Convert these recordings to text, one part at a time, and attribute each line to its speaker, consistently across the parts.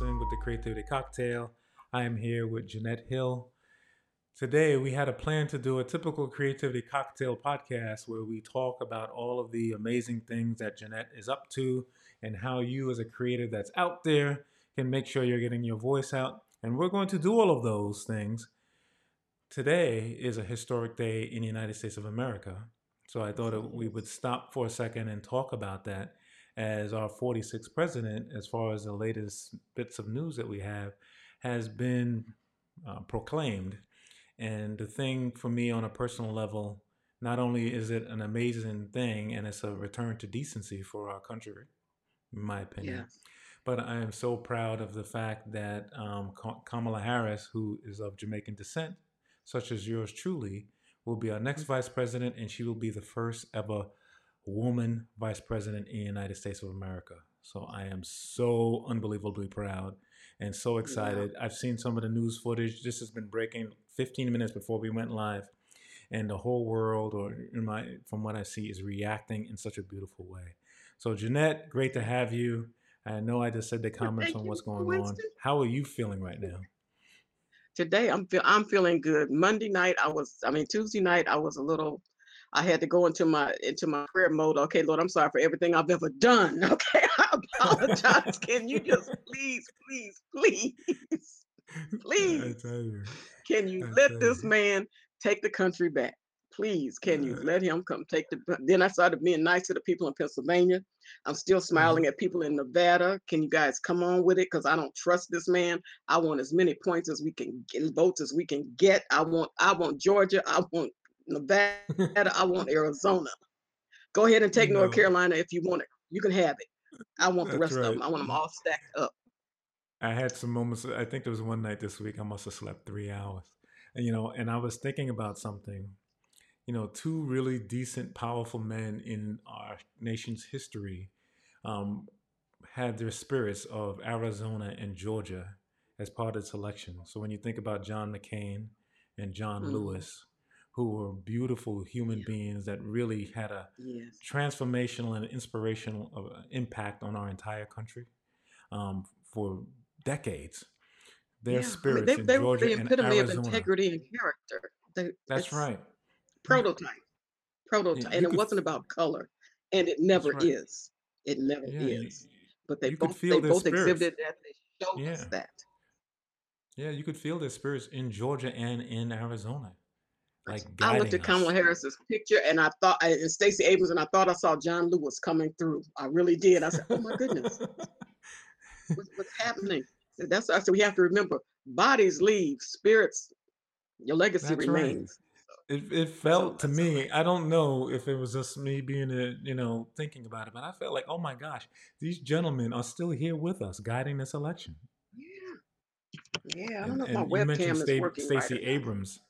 Speaker 1: With the Creativity Cocktail. I am here with Jeanette Hill. Today, we had a plan to do a typical Creativity Cocktail podcast where we talk about all of the amazing things that Jeanette is up to and how you, as a creator that's out there, can make sure you're getting your voice out. And we're going to do all of those things. Today is a historic day in the United States of America. So I thought we would stop for a second and talk about that as our 46th president, as far as the latest bits of news that we have, has been uh, proclaimed. And the thing for me on a personal level, not only is it an amazing thing and it's a return to decency for our country, in my opinion, but I am so proud of the fact that um, Kamala Harris, who is of Jamaican descent, such as yours truly, will be our next vice president, and she will be the first ever woman vice president in the United States of America. So I am so unbelievably proud and so excited. I've seen some of the news footage. This has been breaking 15 minutes before we went live, and the whole world, or in my, from what I see, is reacting in such a beautiful way. So Jeanette, great to have you. I know I just said the comments
Speaker 2: thank
Speaker 1: on what's going on. How are you feeling right now?
Speaker 2: Today I'm feel I'm feeling good. Monday night I was I mean Tuesday night I was a little I had to go into my into my prayer mode. Okay, Lord, I'm sorry for everything I've ever done. Okay, I apologize. Can you just please, please, please, please,
Speaker 1: you.
Speaker 2: can you let this man take the country back? Please, can you let him come take the then I started being nice to the people in Pennsylvania. I'm still
Speaker 1: Mm-hmm.
Speaker 2: smiling at people in Nevada. Can you guys come on with it? Because I don't trust this man. I want as many points as we can get, votes as we can get. I want I want Georgia. I want Nevada. I want Arizona. Go ahead and take North Carolina if you want it. You can have it. I want the
Speaker 1: that's
Speaker 2: rest of them. I want them all stacked up.
Speaker 1: I had some moments. I think there was one night this week I must have slept three hours, and you know, and I was thinking about something. You know, two really decent, powerful men in our nation's history um, had their spirits of Arizona and Georgia as part of this selection. So when you think about John McCain and John
Speaker 2: Mhm.
Speaker 1: Lewis, who were beautiful human
Speaker 2: Yeah.
Speaker 1: beings that really had a
Speaker 2: Yes.
Speaker 1: transformational and inspirational uh, impact on our entire country um, for decades. Their
Speaker 2: Yeah. I mean,
Speaker 1: spirits
Speaker 2: they,
Speaker 1: in
Speaker 2: they were
Speaker 1: Georgia
Speaker 2: the
Speaker 1: and
Speaker 2: epitome of integrity and character. They,
Speaker 1: That's right.
Speaker 2: prototype. Prototype.
Speaker 1: you
Speaker 2: And it
Speaker 1: could.
Speaker 2: wasn't about color. And it never
Speaker 1: right.
Speaker 2: is. It never
Speaker 1: Yeah,
Speaker 2: is. But they
Speaker 1: you
Speaker 2: both they both
Speaker 1: spirits.
Speaker 2: exhibited that. They showed us that.
Speaker 1: yeah, you could feel their spirits in Georgia and in Arizona, like
Speaker 2: I looked at Kamala. Harris's picture and I thought, and Stacey Abrams, and I thought I saw John Lewis coming through. I really did. I said, "Oh my goodness, what's, what's happening?" So That's I said we have to remember: bodies leave, spirits, your legacy
Speaker 1: That's right.
Speaker 2: remains.
Speaker 1: It it
Speaker 2: So
Speaker 1: felt to
Speaker 2: that's
Speaker 1: me, I don't know if it was just me being a, you know, thinking about it, but I felt like, oh my gosh, these gentlemen are still here with us, guiding this election.
Speaker 2: yeah, yeah. I don't
Speaker 1: And
Speaker 2: know if my
Speaker 1: and you mentioned
Speaker 2: webcam is
Speaker 1: Sta-
Speaker 2: working right or
Speaker 1: Stacey
Speaker 2: not.
Speaker 1: Abrams,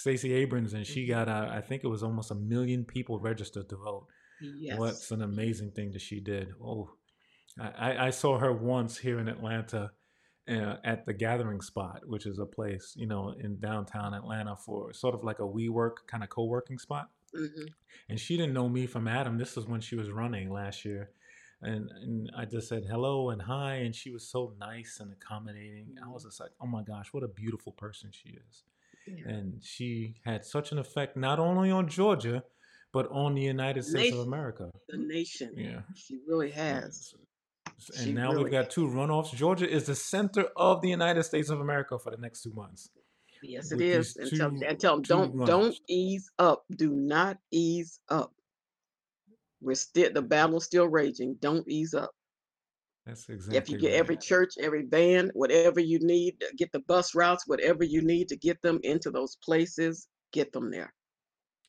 Speaker 1: Stacey Abrams, and she
Speaker 2: Mhm.
Speaker 1: got, uh, I think it was almost a million people registered to vote.
Speaker 2: Yes.
Speaker 1: What's an amazing thing that she did. Oh, I, I saw her once here in Atlanta uh, at the Gathering Spot, which is a place, you know, in downtown Atlanta for sort of like a WeWork kind of co-working spot.
Speaker 2: hmm
Speaker 1: And she didn't know me from Adam. This is when she was running last year. And, and I just said hello and hi, and she was so nice and accommodating. I was just like, oh my gosh, what a beautiful person she is.
Speaker 2: Yeah.
Speaker 1: And she had such an effect not only on Georgia, but on the United States of America.
Speaker 2: the nation.
Speaker 1: Yeah.
Speaker 2: She really has.
Speaker 1: Yes.
Speaker 2: She
Speaker 1: And now we've
Speaker 2: really
Speaker 1: got two runoffs. Georgia is the center of the United States of America for the next two months
Speaker 2: Yes, it is. And tell and tell them don't don't ease up. Do not ease up. We're still the battle's still raging. Don't ease up.
Speaker 1: That's
Speaker 2: If you get
Speaker 1: right.
Speaker 2: every church, every band, whatever you need, get the bus routes, whatever you need to get them into those places, get them there.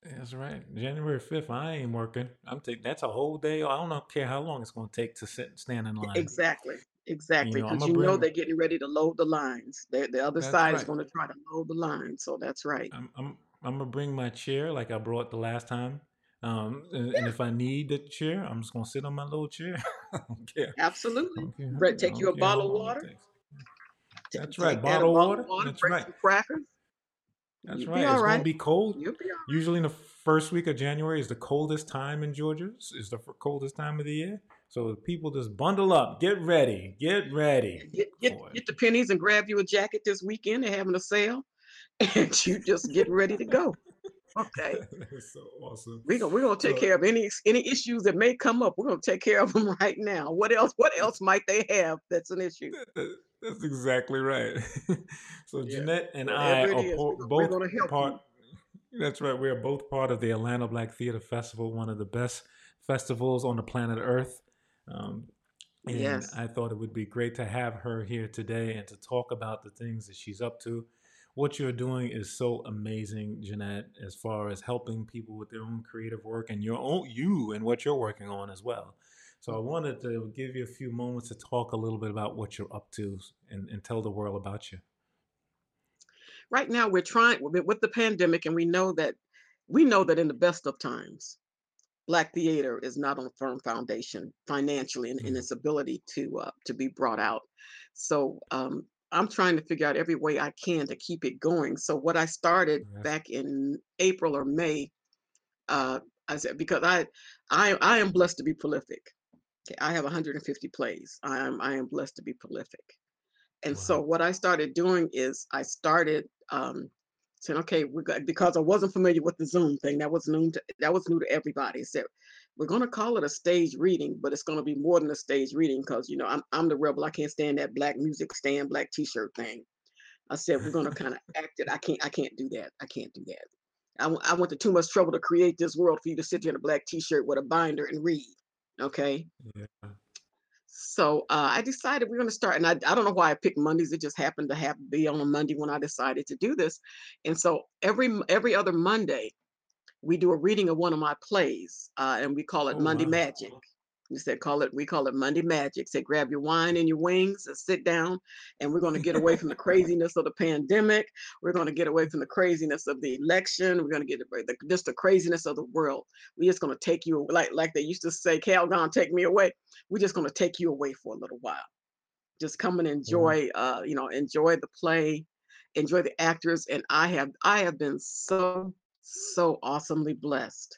Speaker 1: That's right. January fifth, I ain't working. I'm taking. That's a whole day. I don't care how long it's going to take to sit and stand in line.
Speaker 2: Exactly. Exactly. Because
Speaker 1: gonna
Speaker 2: you know they're getting ready to load the lines. The, the other side is going to try to load the line. So that's right.
Speaker 1: I'm I'm I'm gonna bring my chair like I brought the last time. Um, and, and if I need the chair, I'm just gonna sit on my little chair. I don't care. I
Speaker 2: absolutely.
Speaker 1: don't care. how-
Speaker 2: Bre-
Speaker 1: I
Speaker 2: Take you a
Speaker 1: don't care how
Speaker 2: bottle of water.
Speaker 1: That's right.
Speaker 2: take that, a
Speaker 1: Bottled
Speaker 2: bottle
Speaker 1: water.
Speaker 2: of water,
Speaker 1: That's right.
Speaker 2: crackers.
Speaker 1: That's
Speaker 2: You'll
Speaker 1: right.
Speaker 2: all
Speaker 1: It's gonna be cold.
Speaker 2: You'll be all
Speaker 1: Usually in the first week of January is the coldest time in Georgia. Is the coldest time of the year. So people just bundle up, get ready, get ready.
Speaker 2: Get, get, get the pennies and grab you a jacket this weekend. They're having a sale, and you just get ready to go. Okay.
Speaker 1: That's so awesome.
Speaker 2: We're gonna we're gonna take
Speaker 1: So
Speaker 2: care of any any issues that may come up. We're gonna take care of them right now. What else? What else might they have that's an issue?
Speaker 1: that- that- that's exactly right. so
Speaker 2: Yeah.
Speaker 1: Jeanette and I
Speaker 2: Whatever it
Speaker 1: are
Speaker 2: is,
Speaker 1: po-
Speaker 2: we're,
Speaker 1: both part.
Speaker 2: you.
Speaker 1: That's right. We are both part of the Atlanta Black Theater Festival, one of the best festivals on the planet Earth. Um, and
Speaker 2: Yes.
Speaker 1: I thought it would be great to have her here today and to talk about the things that she's up to. What you're doing is so amazing, Jeanette, as far as helping people with their own creative work and your own you and what you're working on as well. So I wanted to give you a few moments to talk a little bit about what you're up to and, and tell the world about you.
Speaker 2: Right now, we're trying with the pandemic, and we know that we know that in the best of times, Black theater is not on a firm foundation financially in, in its ability to uh, to be brought out. So um, I'm trying to figure out every way I can to keep it going. So what I started
Speaker 1: Yes.
Speaker 2: back in April or May, uh, I said because I I I am blessed to be prolific. Okay, I have 150 plays. I am I am blessed to be prolific. And so what I started doing is I started um, saying, okay, we got because I wasn't familiar with the Zoom thing. That was new to that was new to everybody. So we're gonna call it a stage reading, but it's gonna be more than a stage reading because you know I'm I'm the rebel. I can't stand that black music stand, black t-shirt thing. I said we're gonna kind of act it. I can't I can't do that. I can't do that. I, w- I went to too much trouble to create this world for you to sit here in a black t-shirt with a binder and read. Okay.
Speaker 1: Yeah.
Speaker 2: So uh, I decided we're going to start, and I, I don't know why I picked Mondays. It just happened to have be on a Monday when I decided to do this. And so every every other Monday, we do a reading of one of my plays, uh, and we call it
Speaker 1: Oh,
Speaker 2: Monday
Speaker 1: wow.
Speaker 2: Magic. We said call it we call it Monday Magic. Say grab your wine and your wings and sit down, and we're going to get away from the craziness of the pandemic. We're going to get away from the craziness of the election. We're going to get away the, just the craziness of the world. We're just going to take you like like they used to say, Calgon, take me away. We're just going to take you away for a little while. Just come and
Speaker 1: Wow.
Speaker 2: enjoy, uh, you know, enjoy the play, enjoy the actors, and I have I have been so so awesomely blessed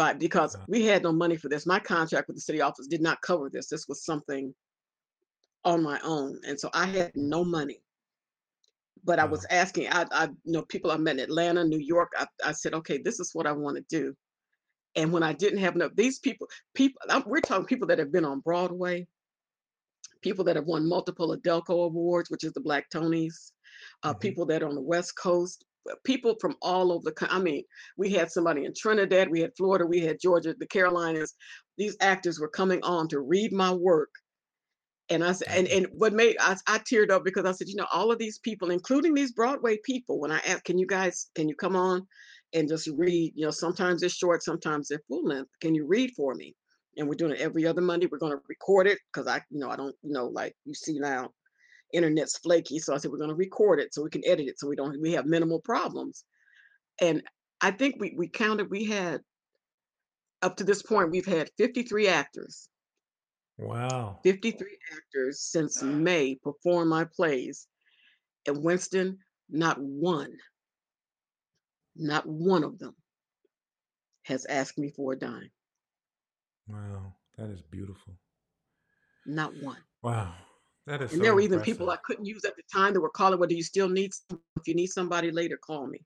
Speaker 2: but because we had no money for this, my contract with the city office did not cover this. This was something on my own, and so I had no money. But I was asking, I, I you know, people I met in Atlanta, New York. I, I said, okay, this is what I want to do. And when I didn't have enough, these people, people, I'm, we're talking people that have been on Broadway, people that have won multiple AUDELCO awards, which is the Black Tonys, uh,
Speaker 1: hmm
Speaker 2: people that are on the West Coast, Uh, people from all over the country. I mean, we had somebody in Trinidad, we had Florida, we had Georgia, the Carolinas. These actors were coming on to read my work. And I said, and, and what made I, I teared up because I said, you know, all of these people, including these Broadway people, when I asked, can you guys, can you come on and just read? You know, sometimes it's short, sometimes they're full length. Can you read for me? And we're doing it every other Monday. We're going to record it because I, you know, I don't you know, like you see now, internet's flaky. So I said, we're going to record it so we can edit it so we don't, we have minimal problems. And I think we, we counted, we had up to this point, we've had 53 actors,
Speaker 1: Wow.
Speaker 2: 53 actors since May perform my plays. And Winston, not one, not one of them has asked me for a dime.
Speaker 1: Wow. That is beautiful.
Speaker 2: Not one.
Speaker 1: Wow. That is
Speaker 2: And there were even people. I couldn't use at the time that were calling, well, do you still need, some- if you need somebody later, call me.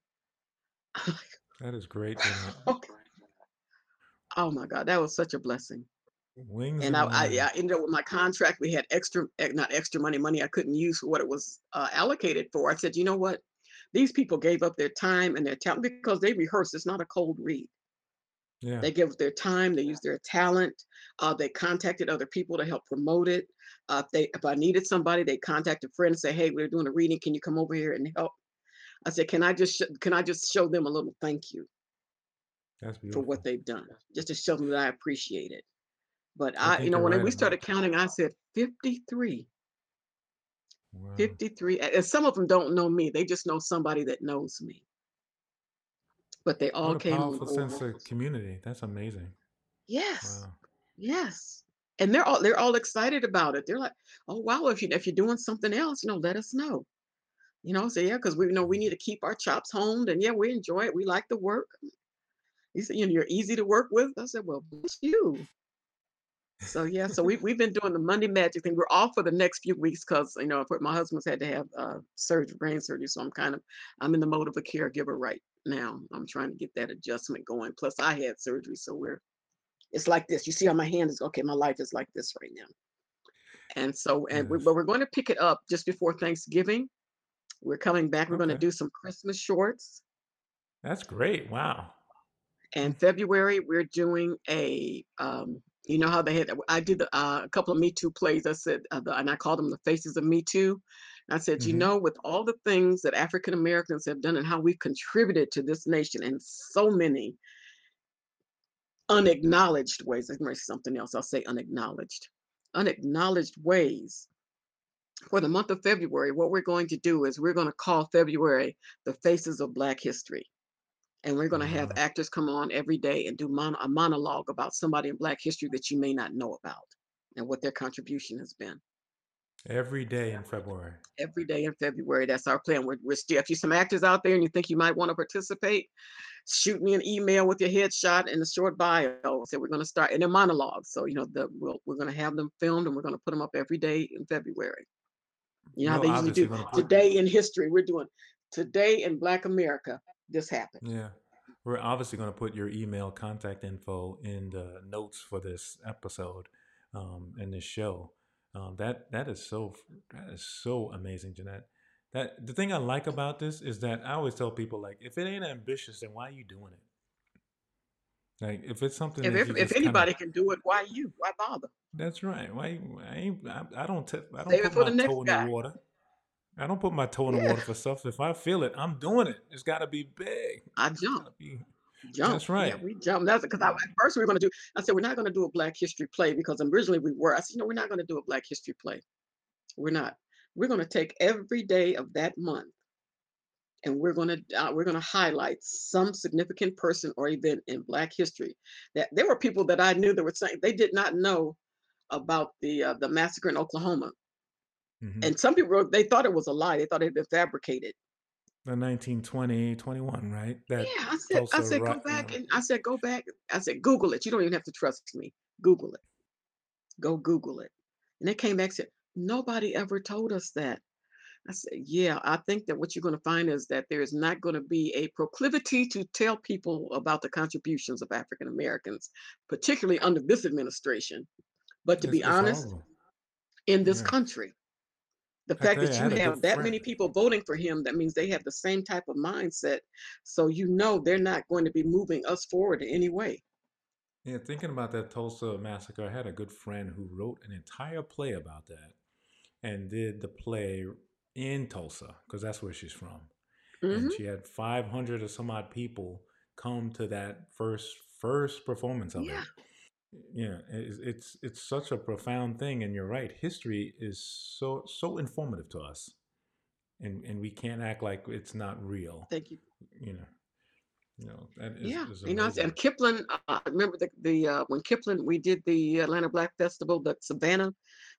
Speaker 1: That is great,
Speaker 2: okay. Oh my God, that was such a blessing.
Speaker 1: Wings
Speaker 2: And I, I. I ended up with my contract. We had extra, eh, not extra money, money I couldn't use for what it was uh, allocated for. I said, you know what? These people gave up their time and their talent because they rehearsed. It's not a cold read.
Speaker 1: Yeah.
Speaker 2: They gave up their time. They used their talent. Uh, they contacted other people to help promote it. Uh, if they, if I needed somebody, they contacted a friend and say, hey, we're doing a reading. Can you come over here and help? I said, can I just, sh- can I just show them a little thank you
Speaker 1: That's
Speaker 2: for what they've done, just to show them that I appreciate it. But
Speaker 1: I
Speaker 2: I, you know, when
Speaker 1: right
Speaker 2: we started
Speaker 1: that.
Speaker 2: counting, I said 53.
Speaker 1: Wow.
Speaker 2: 53 and some of them don't know me they just know somebody that knows me but they all
Speaker 1: What a
Speaker 2: came
Speaker 1: powerful sense of community. That's amazing.
Speaker 2: yes
Speaker 1: Wow.
Speaker 2: yes and they're all they're all excited about it they're like oh wow if you if you're doing something else you know let us know you know so yeah because we you know we need to keep our chops honed and yeah we enjoy it we like the work he said you know you're easy to work with i said well bless you So yeah, so we we've been doing the Monday Magic thing. We're off for the next few weeks because you know my husband's had to have uh, surgery, brain surgery. So I'm kind of I'm in the mode of a caregiver right now. I'm trying to get that adjustment going. Plus I had surgery, so we're it's like this. You see how my hand is okay. My life is like this right now. And so and we, but we're going to pick it up just before Thanksgiving. We're coming back. We're going to do some Christmas shorts.
Speaker 1: That's great. Wow.
Speaker 2: And February, we're doing a, um, you know how they had, I did uh, a couple of Me Too plays. I said, uh, the, and I called them the faces of Me Too. I said, you
Speaker 1: hmm
Speaker 2: know, with all the things that African Americans have done and how we've contributed to this nation and so many unacknowledged ways, to say something else. I'll say unacknowledged, unacknowledged ways. For the month of February, what we're going to do is we're going to call February the faces of Black history. and we're going to have
Speaker 1: mm-hmm.
Speaker 2: actors come on every day and do mon- a monologue about somebody in black history that you may not know about and what their contribution has been
Speaker 1: Every day in February.
Speaker 2: every day in february that's our plan. We're, we're still if you some actors out there and you think you might want to participate shoot me an email with your headshot and a short bio. So we're going to start and they're monologues so you know the we'll, we're going to have them filmed and we're going to put them up every day in february. You know how they usually do.
Speaker 1: put,
Speaker 2: today in history we're doing today in black america this happened.
Speaker 1: Yeah, we're obviously going to put your email contact info in the notes for this episode um, and this show. Um, that that is so that is so amazing, Jeanette. That the thing I like about this is that I always tell people like, if it ain't ambitious, then why are you doing it? Like, if it's something
Speaker 2: if, if, if
Speaker 1: just kind of
Speaker 2: anybody can do it why you why bother
Speaker 1: That's right. Why I ain't I, I don't t- I don't
Speaker 2: save
Speaker 1: put my toe in the water. I don't put my toe in the water for stuff. If I feel it, I'm doing it. It's got to be big.
Speaker 2: i jump
Speaker 1: be.
Speaker 2: Jump.
Speaker 1: That's
Speaker 2: Yeah,
Speaker 1: right.
Speaker 2: we jump. That's because I, at first we were going to do. I said we're not going to do a Black History play because originally we were. I said no, we're not going to do a Black History play. We're not. We're going to take every day of that month and we're going to uh, we're going to highlight some significant person or event in Black history. That there were people that I knew that were saying they did not know about the uh, the massacre in Oklahoma,
Speaker 1: hmm
Speaker 2: and some people were- they thought it was a lie. They thought it had been fabricated.
Speaker 1: The 1920, 21, right? That
Speaker 2: Yeah, I said, I said, go back and I said, go back. I said, Google it. You don't even have to trust me. Google it. Go Google it. And they came back and said, nobody ever told us that. I said, yeah, I think that what you're going to find is that there is not going to be a proclivity to tell people about the contributions of African Americans, particularly under this administration. But to
Speaker 1: it's
Speaker 2: be honest,
Speaker 1: horrible.
Speaker 2: in this
Speaker 1: Yeah.
Speaker 2: country, the fact that you have that many people voting for him, that means they have the same type of mindset. So you know they're not going to be moving us forward in any way.
Speaker 1: Yeah, thinking about that Tulsa massacre, I had a good friend who wrote an entire play about that and did the play in Tulsa because that's where she's from.
Speaker 2: hmm
Speaker 1: and she had 500 or some odd people come to that first first performance of
Speaker 2: Yeah.
Speaker 1: it yeah it's, it's it's such a profound thing and you're right history is so so informative to us and and we can't act like it's not real
Speaker 2: Thank you.
Speaker 1: you know you know that is,
Speaker 2: Yeah,
Speaker 1: is
Speaker 2: you know, and Kipling. Uh, I remember the the uh, when Kipling we did the Atlanta Black Festival, the Savannah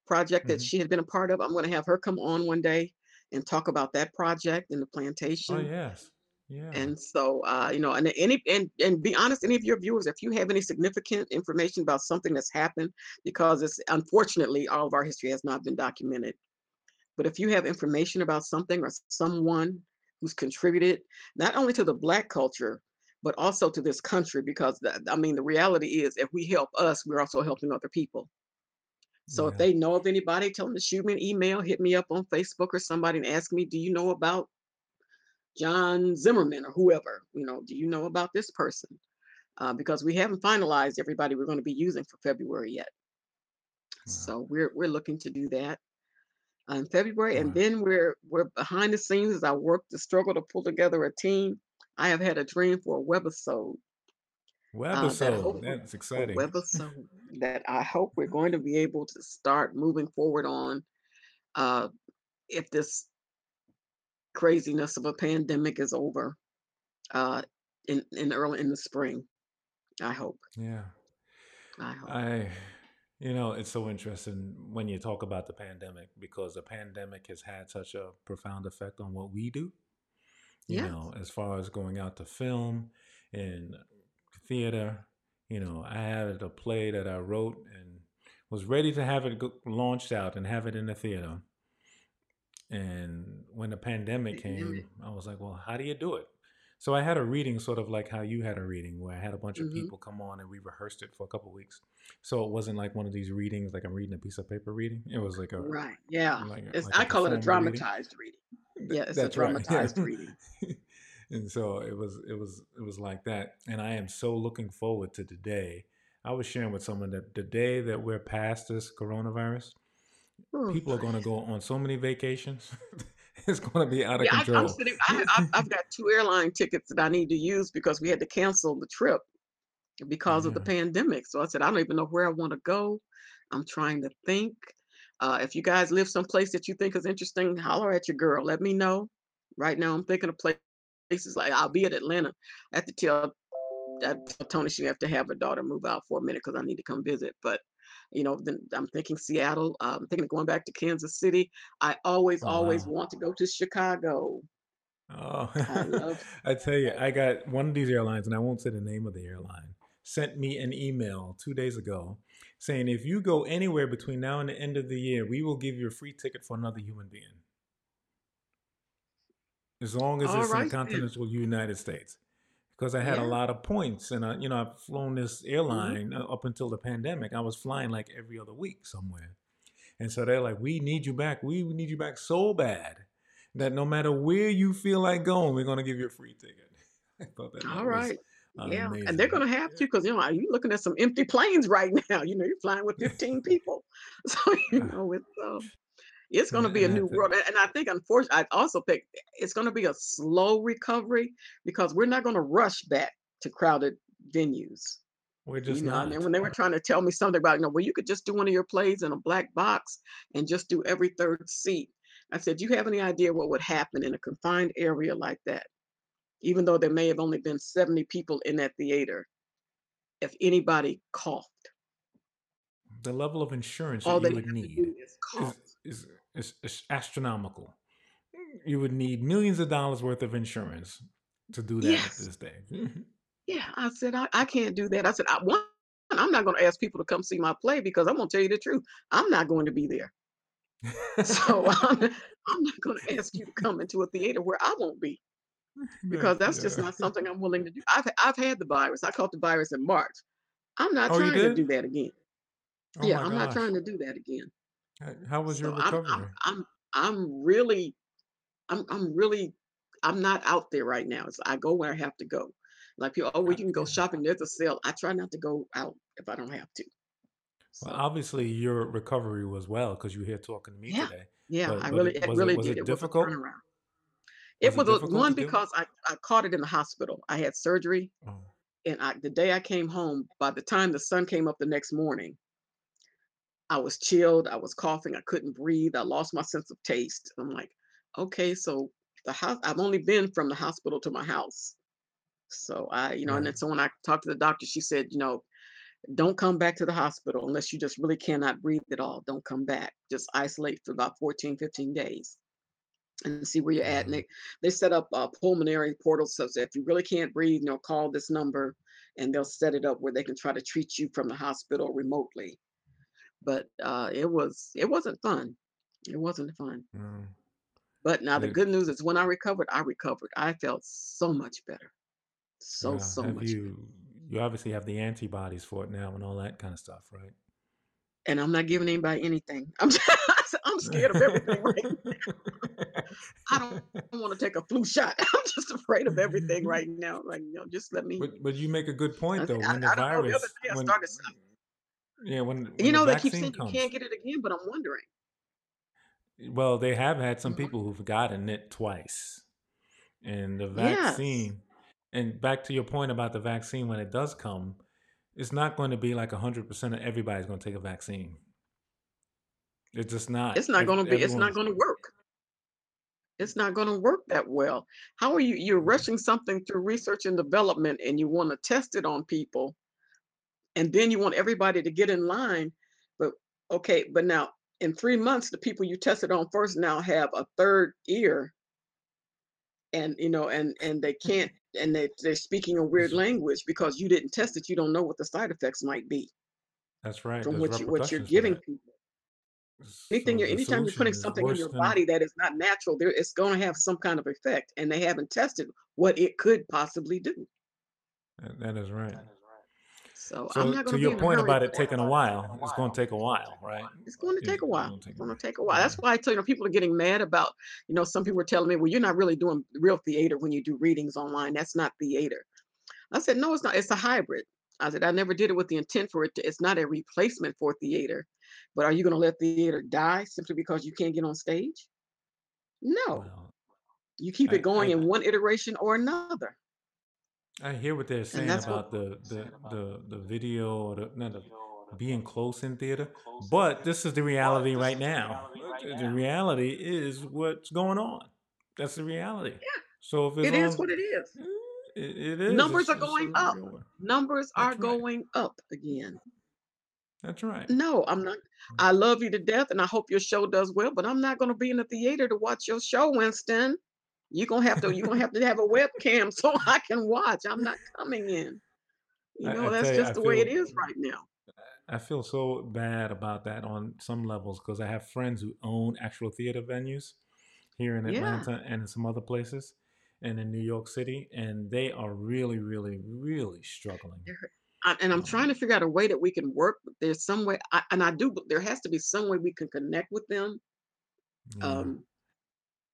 Speaker 2: project that
Speaker 1: hmm
Speaker 2: she had been a part of. I'm going to have her come on one day and talk about that project and the plantation.
Speaker 1: oh
Speaker 2: plantation.
Speaker 1: yes yeah
Speaker 2: And so, uh, you know, and any and and be honest, any of your viewers, if you have any significant information about something that's happened, because it's unfortunately all of our history has not been documented. But if you have information about something or someone who's contributed not only to the Black culture, but also to this country, because the, I mean, the reality is if we help us, we're also helping other people. So if they know of anybody, tell them to shoot me an email, hit me up on Facebook or somebody and ask me, do you know about John Zimmerman or whoever? You know, do you know about this person? Uh, because we haven't finalized everybody we're going to be using for February yet.
Speaker 1: wow
Speaker 2: So we're we're looking to do that uh, in February, and then we're we're behind the scenes as I work to struggle to pull together a team. I have had a dream for a webisode uh, that
Speaker 1: webisode that's exciting
Speaker 2: webisode that I hope we're going to be able to start moving forward on uh, if this craziness of a pandemic is over uh, in in early in the spring. I hope.
Speaker 1: yeah
Speaker 2: I hope.
Speaker 1: I, you know, it's so interesting when you talk about the pandemic because the pandemic has had such a profound effect on what we do, you
Speaker 2: Yes.
Speaker 1: know, as far as going out to film and theater. You know, I had a play that I wrote and was ready to have it go- launched out and have it in the theater. And when the pandemic came, I was like, well, how do you do it? So I had a reading sort of like how you had a reading where I had a bunch of
Speaker 2: hmm
Speaker 1: people come on and we rehearsed it for a couple weeks. So it wasn't like one of these readings like I'm reading a piece of paper reading. It was like a
Speaker 2: Right. Yeah.
Speaker 1: like
Speaker 2: It's
Speaker 1: like a
Speaker 2: I call it a
Speaker 1: performer reading.
Speaker 2: dramatized reading. Yeah, it's a
Speaker 1: That's right.
Speaker 2: Dramatized reading.
Speaker 1: and so it was it was it was like that. And I am so looking forward to the day. I was sharing with someone that the day that we're past this coronavirus,
Speaker 2: Ooh.
Speaker 1: people are going to go on so many vacations. it's going to be out of
Speaker 2: Yeah, I, I'm
Speaker 1: control.
Speaker 2: sitting. I, I've, I've got two airline tickets that I need to use because we had to cancel the trip because of the pandemic. So I said I don't even know where I want to go. I'm trying to think. Uh, if you guys live someplace that you think is interesting, holler at your girl. Let me know. Right now, I'm thinking of places like I'll be at Atlanta. I have to tell, I tell Tony she have to have her daughter move out for a minute because I need to come visit. But you know, then I'm thinking Seattle. I'm thinking of going back to Kansas City. I always,
Speaker 1: Oh
Speaker 2: always
Speaker 1: wow.
Speaker 2: want to go to Chicago.
Speaker 1: Oh,
Speaker 2: I love
Speaker 1: I tell you, I got one of these airlines, and I won't say the name of the airline, sent me an email two days ago saying if you go anywhere between now and the end of the year, we will give you a free ticket for another human being, as long as
Speaker 2: All
Speaker 1: it's in the
Speaker 2: right then.
Speaker 1: continental United States. Because I had a lot of points, and I, you know, I've flown this
Speaker 2: hmm
Speaker 1: airline uh, up until the pandemic. I was flying like every other week somewhere, and so they're like, "We need you back. We need you back so bad that no matter where you feel like going, we're going to give you a free ticket." I thought that
Speaker 2: All
Speaker 1: was
Speaker 2: right. Yeah. And they're going to have to because, you know, you're you looking at some empty planes right now? You know, you're flying with 15 people. So, you
Speaker 1: Uh,
Speaker 2: know, it's, uh, it's going to be a new world. And and I think, unfortunately, I also think it's going to be a slow recovery because we're not going to rush back to crowded venues.
Speaker 1: we're
Speaker 2: You
Speaker 1: just
Speaker 2: know, I mean, when they were trying to tell me something about, you know, well, you could just do one of your plays in a black box and just do every third seat. I said, do you have any idea what would happen in a confined area like that? Even though there may have only been 70 people in that theater, if anybody coughed,
Speaker 1: The level of insurance that
Speaker 2: all
Speaker 1: you
Speaker 2: they
Speaker 1: would need
Speaker 2: is cough.
Speaker 1: Is is, is astronomical. You would need millions of dollars worth of insurance to do that at
Speaker 2: Yes.
Speaker 1: this day. Mm-hmm.
Speaker 2: Yeah. I said, I, I can't do that. I said, I, one, I'm not going to ask people to come see my play because I'm going to tell you the truth. I'm not going to be there. So I'm, I'm not going to ask you to come into a theater where I won't be. because
Speaker 1: That's
Speaker 2: that's just not something I'm willing to do. I've I've had the virus. I caught the virus in March. I'm not
Speaker 1: Oh,
Speaker 2: trying to do that again.
Speaker 1: Oh
Speaker 2: Yeah, I'm not trying to do that again.
Speaker 1: H- How was your
Speaker 2: So I'm I'm
Speaker 1: recovery?
Speaker 2: I'm I'm really I'm I'm really I'm not out there right now. I go where I have to go. Like people, oh, well, you can go shopping. There's a sale. I try not to go out if I don't have to.
Speaker 1: Well,
Speaker 2: So
Speaker 1: obviously your recovery was well because you're here talking to me
Speaker 2: yeah,
Speaker 1: today.
Speaker 2: yeah,
Speaker 1: But
Speaker 2: I
Speaker 1: but
Speaker 2: really
Speaker 1: it,
Speaker 2: it
Speaker 1: was it
Speaker 2: really
Speaker 1: was
Speaker 2: did.
Speaker 1: it
Speaker 2: It was a
Speaker 1: difficult?
Speaker 2: turnaround.
Speaker 1: Was
Speaker 2: It
Speaker 1: it
Speaker 2: was a
Speaker 1: difficult to
Speaker 2: one
Speaker 1: do?
Speaker 2: because I, I caught it in the hospital. I had surgery
Speaker 1: Oh,
Speaker 2: and I the day I came home, by the time the sun came up the next morning, I was chilled, I was coughing, I couldn't breathe, I lost my sense of taste. I'm like, okay, so the house I've only been from the hospital to my house. So I, you know, and then so when I talked to the doctor, she said, you know, don't come back to the hospital unless you just really cannot breathe at all. Don't come back. Just isolate for about 14, 15 days and see where you're at. And
Speaker 1: mm-hmm.
Speaker 2: they, they set up a pulmonary portal so that if you really can't breathe, you know, call this number and they'll set it up where they can try to treat you from the hospital remotely. But uh, it was it wasn't fun. It wasn't fun.
Speaker 1: Mm.
Speaker 2: But now the good news is when I recovered, I recovered. I felt so much better. So,
Speaker 1: yeah.
Speaker 2: so
Speaker 1: Have
Speaker 2: much better.
Speaker 1: you? You obviously have the antibodies for it now and all that kind of stuff, right?
Speaker 2: And I'm not giving anybody anything. I'm I'm scared of everything right now. I don't want to take a flu shot. I'm just afraid of everything right now. Like, you know, just let me.
Speaker 1: But but you make a good point though.
Speaker 2: I,
Speaker 1: When the
Speaker 2: I know. The
Speaker 1: virus,
Speaker 2: day I
Speaker 1: when
Speaker 2: started.
Speaker 1: Yeah, when
Speaker 2: You
Speaker 1: when the
Speaker 2: know, they keep saying you can't get it again, but I'm wondering.
Speaker 1: well, they have had some
Speaker 2: Mhm.
Speaker 1: people who've gotten it twice, and the vaccine. And back to your point about the vaccine, when it does come, it's not going to be like hundred percent of everybody's going to take a vaccine. It's just not.
Speaker 2: it's not going to be. It's not going to work. It's not going to work that well. How are you? You're rushing something through research and development, and you want to test it on people, and then you want everybody to get in line. But okay, but now in three months, the people you tested on first now have a third ear, and you know, and and they mm-hmm. can't, and they they're speaking a weird language because you didn't test it. You don't know what the side effects might be.
Speaker 1: That's right.
Speaker 2: from
Speaker 1: There's
Speaker 2: what you what you're giving people. Anything
Speaker 1: So
Speaker 2: you're anytime you're putting something in your
Speaker 1: than
Speaker 2: body that is not natural, there it's gonna have some kind of effect, and they haven't tested what it could possibly do.
Speaker 1: that that is right.
Speaker 2: So I'm not
Speaker 1: to
Speaker 2: gonna
Speaker 1: your
Speaker 2: be in a
Speaker 1: point about it taking a while, it's going to take a while, right?
Speaker 2: It's going to take a while.
Speaker 1: going to
Speaker 2: It's going to take a while. That's why I tell you know people are getting mad about you know some people are telling me, well, you're not really doing real theater when you do readings online. That's not theater. I said, no, it's not. It's a hybrid. I said, I never did it with the intent for it. To, it's not a replacement for theater. But are you going to let theater die simply because you can't get on stage? No,
Speaker 1: Well,
Speaker 2: you keep
Speaker 1: I,
Speaker 2: it going
Speaker 1: I
Speaker 2: in one iteration or another,
Speaker 1: I hear what they're saying
Speaker 2: that's
Speaker 1: about the the the, the video or the not the being close in theater, but this is the reality right now. The reality is what's going on. That's the reality.
Speaker 2: Yeah,
Speaker 1: So if it's
Speaker 2: it is
Speaker 1: on,
Speaker 2: what it is.
Speaker 1: eh, it, it is.
Speaker 2: Numbers are going up. Numbers are
Speaker 1: right.
Speaker 2: going up again.
Speaker 1: That's right.
Speaker 2: No, I'm not. I love you to death, and I hope your show does well. But I'm not going to be in the theater to watch your show, Winston. You're gonna have to. You're gonna have to have a webcam so I can watch. I'm not coming in. You know,
Speaker 1: I, I
Speaker 2: that's
Speaker 1: you,
Speaker 2: just
Speaker 1: I
Speaker 2: the way it is right now.
Speaker 1: I feel so bad about that on some levels because I have friends who own actual theater venues here in
Speaker 2: Yeah,
Speaker 1: Atlanta and in some other places and in New York City, and they are really, really, really struggling.
Speaker 2: I- and I'm trying to figure out a way that we can work. There's some way, I, and I do. There has to be some way we can connect with them.
Speaker 1: yeah,
Speaker 2: Um,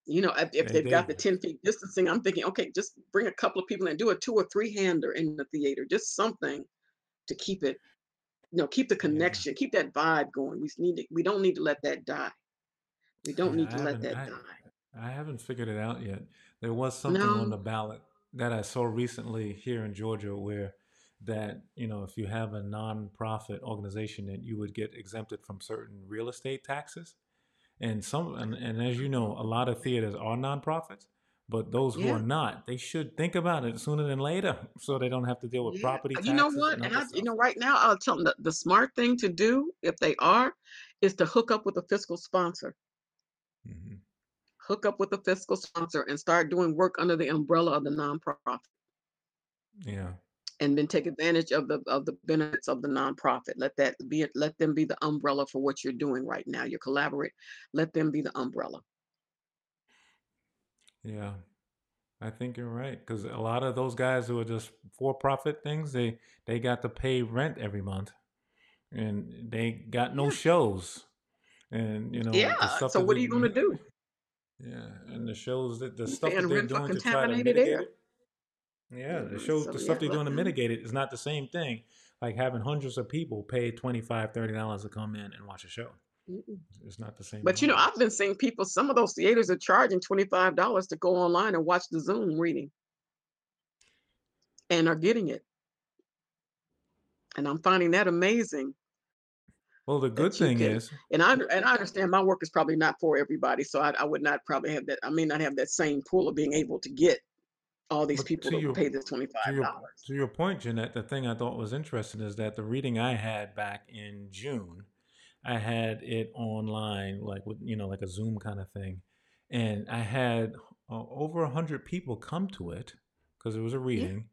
Speaker 2: you know, if, if
Speaker 1: they,
Speaker 2: they've got the 10 feet distancing, I'm thinking, okay, just bring a couple of people and do a two or three hander in the theater, just something to keep it, you know, keep the
Speaker 1: yeah,
Speaker 2: connection, keep that vibe going. We need to, we don't need to let that die. We don't
Speaker 1: yeah.
Speaker 2: need to let that
Speaker 1: I,
Speaker 2: die.
Speaker 1: I haven't figured it out yet. There was something on the ballot that I saw recently here in Georgia where that you know if you have a non-profit organization that you would get exempted from certain real estate taxes and some and, and as you know a lot of theaters are nonprofits but those who
Speaker 2: yeah,
Speaker 1: are not they should think about it sooner than later so they don't have to deal with
Speaker 2: yeah.
Speaker 1: property
Speaker 2: You know what?
Speaker 1: and
Speaker 2: And I, you know, right now, I'll tell them the, the smart thing to do if they are is to hook up with a fiscal sponsor.
Speaker 1: hmm
Speaker 2: Hook up with a fiscal sponsor and start doing work under the umbrella of the nonprofit.
Speaker 1: yeah
Speaker 2: and then take mm-hmm. advantage of the of the benefits of the nonprofit. Let that be it- let them be the umbrella for what you're doing right now. You collaborate. Let them be the umbrella.
Speaker 1: yeah i think you're right because a lot of those guys who are just for-profit things they they got to pay rent every month and they got no
Speaker 2: Yeah.
Speaker 1: shows and you know
Speaker 2: Yeah. So what are you going to do?
Speaker 1: yeah and the shows that the stuff that they're doing to try to
Speaker 2: contaminated
Speaker 1: mitigate it yeah the shows
Speaker 2: So
Speaker 1: the
Speaker 2: yeah,
Speaker 1: stuff they're doing to mitigate it is not the same thing like having hundreds of people pay $25, 30 dollars to come in and watch a show
Speaker 2: Mm-mm.
Speaker 1: it's not the same
Speaker 2: But you know, I've been seeing people. Some of those theaters are charging twenty five dollars to go online and watch the Zoom reading, and are getting it. And I'm finding that amazing
Speaker 1: well the good thing
Speaker 2: can.
Speaker 1: is
Speaker 2: And I and I understand my work is probably not for everybody, so I, I would not probably have that. I may not have that same pool of being able to get all these
Speaker 1: but
Speaker 2: people
Speaker 1: to your
Speaker 2: pay this twenty
Speaker 1: to
Speaker 2: five
Speaker 1: your
Speaker 2: dollars.
Speaker 1: to your point jeanette the thing i thought was interesting is that the reading i had back in june i had it online like with you know like a zoom kind of thing and i had uh, over a hundred people come to it because it was a
Speaker 2: Yeah.
Speaker 1: reading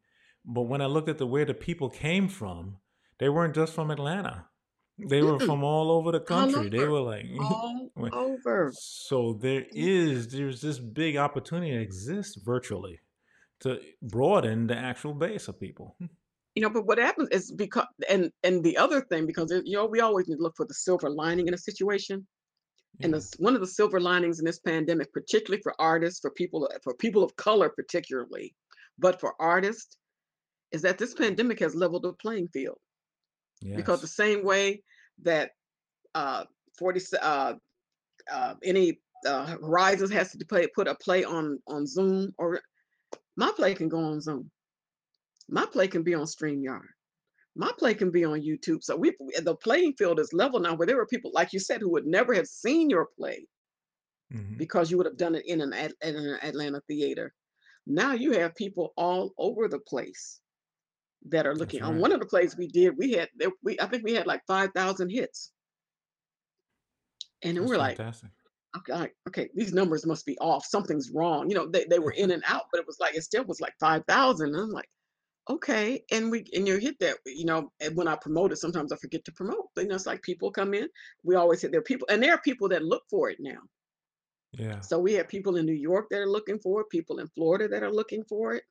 Speaker 1: but when i looked at the where the people came from they weren't just from atlanta they were
Speaker 2: Mm-mm.
Speaker 1: from all over the country they were like
Speaker 2: All over.
Speaker 1: so there is there's this big opportunity that exists virtually to broaden the actual base of people.
Speaker 2: You know, but what happens is because and and the other thing because you know we always need to look for the silver lining in a situation. And
Speaker 1: Yeah.
Speaker 2: the, one of the silver linings in this pandemic, particularly for artists, for people for people of color, particularly, but for artists, is that this pandemic has leveled the playing field. Because the same way that uh, 40 uh, uh, any uh, Horizons has to play put a play on on Zoom or my play can go on Zoom. My play can be on StreamYard. My play can be on YouTube. So we the playing field is level now where there were people like you said who would never have seen your play
Speaker 1: hmm
Speaker 2: because you would have done it in an in an Atlanta theater. Now you have people all over the place that are looking. On one of the plays we did, we had we I think we had like five thousand hits, and we're like,
Speaker 1: fantastic.
Speaker 2: like, okay, okay, these numbers must be off. Something's wrong. You know, they, they were in and out, but it was like it still was like five thousand. And I'm like, okay, and we and you hit that, you know, and when I promote it, sometimes I forget to promote. You know, it's like people come in, we always hit there are people, and there are people that look for it now.
Speaker 1: Yeah.
Speaker 2: So we have people in New York that are looking for it, people in Florida that are looking for it.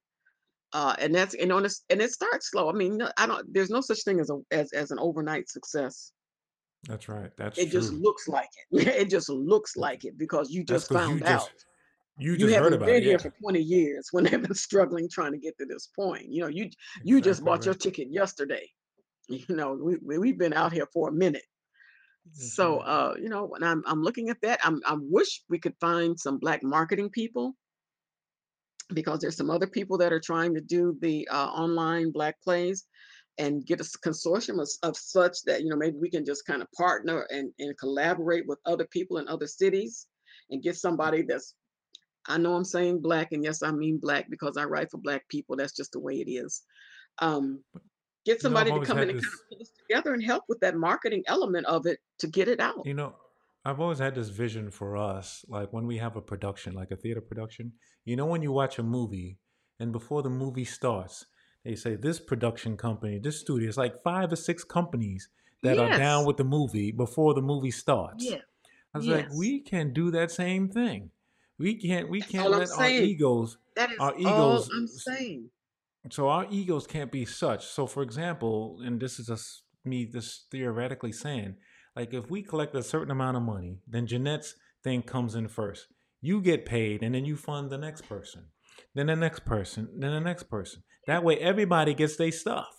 Speaker 2: Uh, and that's and on this, and it starts slow. I mean, I don't. There's no such thing as a as as an overnight success.
Speaker 1: That's right. That's
Speaker 2: It just looks like it. It just looks like it because you just
Speaker 1: because you
Speaker 2: found out.
Speaker 1: just you
Speaker 2: You
Speaker 1: just heard
Speaker 2: haven't
Speaker 1: about
Speaker 2: been
Speaker 1: it.
Speaker 2: here
Speaker 1: Yeah.
Speaker 2: for 20 years when they've been struggling trying to get to this point. You know, you you just bought your ticket yesterday. You know, we, we we've been out here for a minute.
Speaker 1: That's
Speaker 2: So uh, you know, when I'm I'm looking at that, I'm I wish we could find some black marketing people because there's some other people that are trying to do the uh, online black plays and get a consortium of, of such that you know maybe we can just kind of partner and, and collaborate with other people in other cities and get somebody that's i know i'm saying black and yes i mean black because i write for black people that's just the way it is um, get
Speaker 1: You know,
Speaker 2: somebody to come in and kind of put us together and help with that marketing element of it to get it out
Speaker 1: You know, I've always had this vision for us, like when we have a production, like a theater production. You know, when you watch a movie, and before the movie starts, they say this production company, this studio, it's like five or six companies that are down with the movie before the movie starts.
Speaker 2: yeah
Speaker 1: I was like, we can do that same thing. We can't we
Speaker 2: that's
Speaker 1: can't let our egos
Speaker 2: that is
Speaker 1: our
Speaker 2: all
Speaker 1: egos
Speaker 2: i'm saying
Speaker 1: so our egos can't be such. So for example, and this is just me just theoretically saying, like if we collect a certain amount of money, then Jeanette's thing comes in first. You get paid and then you fund the next person. Then the next person, then the next person. That way everybody gets their stuff.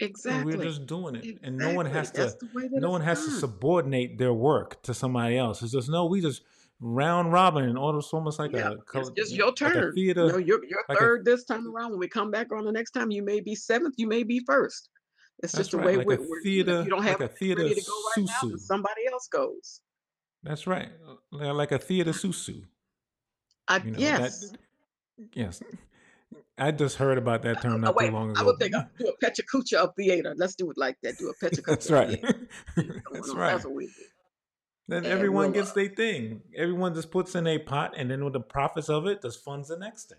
Speaker 1: And we're just doing it. And no one has
Speaker 2: That's
Speaker 1: to
Speaker 2: the way that
Speaker 1: no one has to subordinate their work to somebody else. It's just no, we just round robin and all it's almost like
Speaker 2: Yeah,
Speaker 1: a
Speaker 2: it's just your
Speaker 1: like a
Speaker 2: turn. You
Speaker 1: theater
Speaker 2: know, you're you're
Speaker 1: like a
Speaker 2: third this time around. When we come back on the next time, you may be seventh, you may be first. It's just the
Speaker 1: right,
Speaker 2: way
Speaker 1: like a
Speaker 2: we're, we're doing it. If you don't have
Speaker 1: like a theater
Speaker 2: to go right now, then somebody else goes.
Speaker 1: That's right. Like a theater susu.
Speaker 2: I
Speaker 1: You know, that
Speaker 2: yes.
Speaker 1: I just heard about that term
Speaker 2: Oh,
Speaker 1: not too long ago.
Speaker 2: I would think do a PechaKucha of theater. Let's do it like that. Do a
Speaker 1: That's
Speaker 2: PechaKucha of
Speaker 1: right.
Speaker 2: theater. Get it going
Speaker 1: That's right.
Speaker 2: That's what we do.
Speaker 1: Then
Speaker 2: And
Speaker 1: everyone
Speaker 2: we'll uh,
Speaker 1: gets their thing. Everyone just puts in a pot, and then with the profits of it, just funds the next thing.